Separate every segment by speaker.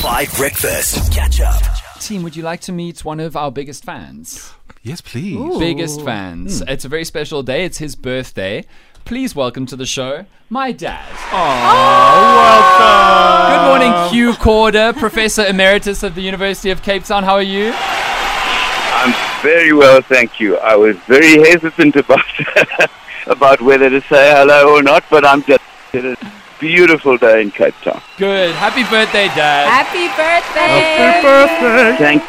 Speaker 1: Five Breakfast. Catch up.
Speaker 2: Team, would you like to meet one of our biggest fans?
Speaker 3: Yes, please.
Speaker 2: Biggest fans. Hmm. It's a very special day. It's his birthday. Please welcome to the show my dad. Oh, welcome. Good morning, Hugh Corder, Professor Emeritus of the University of Cape Town. How are you?
Speaker 4: I'm very well, thank you. I was very hesitant about about whether to say hello or not, but I'm just it's a beautiful day in Cape Town.
Speaker 2: Good. Happy birthday, Dad.
Speaker 5: Happy birthday! Happy birthday.
Speaker 4: Thank,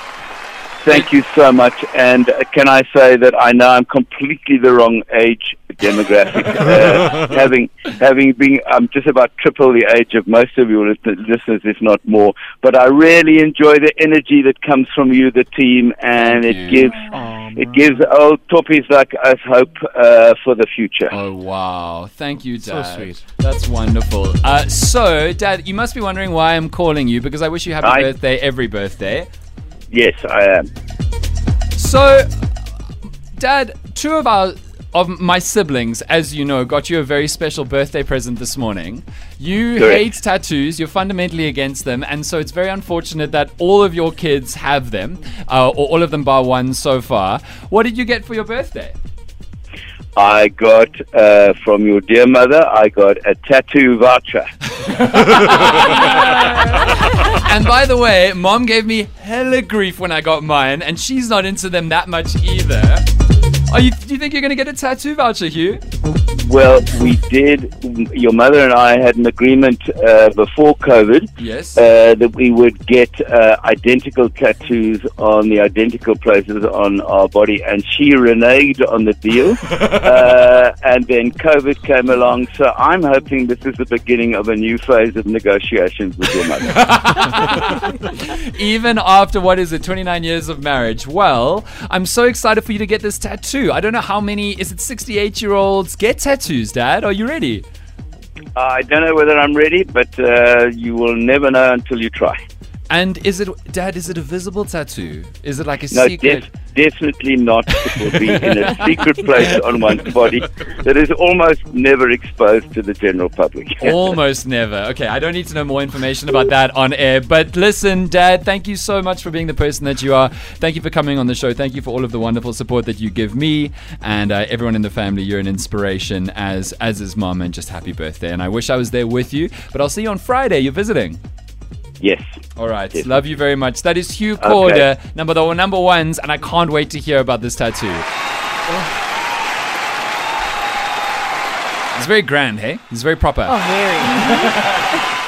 Speaker 4: thank you so much. And uh, can I say that I know I'm completely the wrong age demographic, uh, having having been I'm just about triple the age of most of your lis- listeners, if not more. But I really enjoy the energy that comes from you, the team, and it
Speaker 2: you.
Speaker 4: gives it gives old toppies like us hope uh, for the future.
Speaker 2: Oh wow! Thank you, Dad.
Speaker 3: So sweet.
Speaker 2: That's wonderful. Uh, so, Dad, you must be wondering why I'm calling you because I wish you happy
Speaker 4: I-
Speaker 2: birthday every birthday.
Speaker 4: Yes, I am.
Speaker 2: So, Dad, two of our of my siblings, as you know, got you a very special birthday present this morning. You
Speaker 4: Correct.
Speaker 2: hate tattoos. You're fundamentally against them, and so it's very unfortunate that all of your kids have them, uh, or all of them bar one so far. What did you get for your birthday?
Speaker 4: I got uh, from your dear mother. I got a tattoo voucher.
Speaker 2: And by the way, mom gave me hella grief when I got mine, and she's not into them that much either. Are you, do you think you're going to get a tattoo voucher, Hugh?
Speaker 4: Well, we did. Your mother and I had an agreement uh, before COVID
Speaker 2: Yes.
Speaker 4: uh, that we would get uh, identical tattoos on the identical places on our body, and she reneged on the deal. uh, and then COVID came along, so I'm hoping this is the beginning of a new phase of negotiations with your mother.
Speaker 2: Even after what is it, 29 years of marriage? Well, I'm so excited for you to get this tattoo. I don't know how many, is it 68 year olds get tattoos, Dad? Are you ready?
Speaker 4: I don't know whether I'm ready, but uh, you will never know until you try.
Speaker 2: And is it, Dad, is it a visible tattoo? Is it like a
Speaker 4: No,
Speaker 2: secret?
Speaker 4: def- definitely not. It will be in a secret place on one's body that is almost never exposed to the general public.
Speaker 2: Almost never. Okay, I don't need to know more information about that on air. But listen, Dad, thank you so much for being the person that you are. Thank you for coming on the show. Thank you for all of the wonderful support that you give me and uh, everyone in the family. You're an inspiration, as as is Mom, and just happy birthday. And I wish I was there with you. But I'll see you on Friday. You're visiting.
Speaker 4: Yes.
Speaker 2: All right.
Speaker 4: Yes.
Speaker 2: Love you very much. That is Hugh Corder, number the number ones, and I can't wait to hear about this tattoo. It's very grand, hey? It's very proper.
Speaker 5: Oh, very.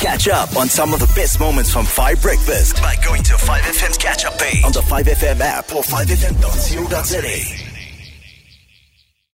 Speaker 1: Catch up on some of the best moments from 5 Breakfast by going to 5FM's catch up page on the 5FM app or 5FM.co.za.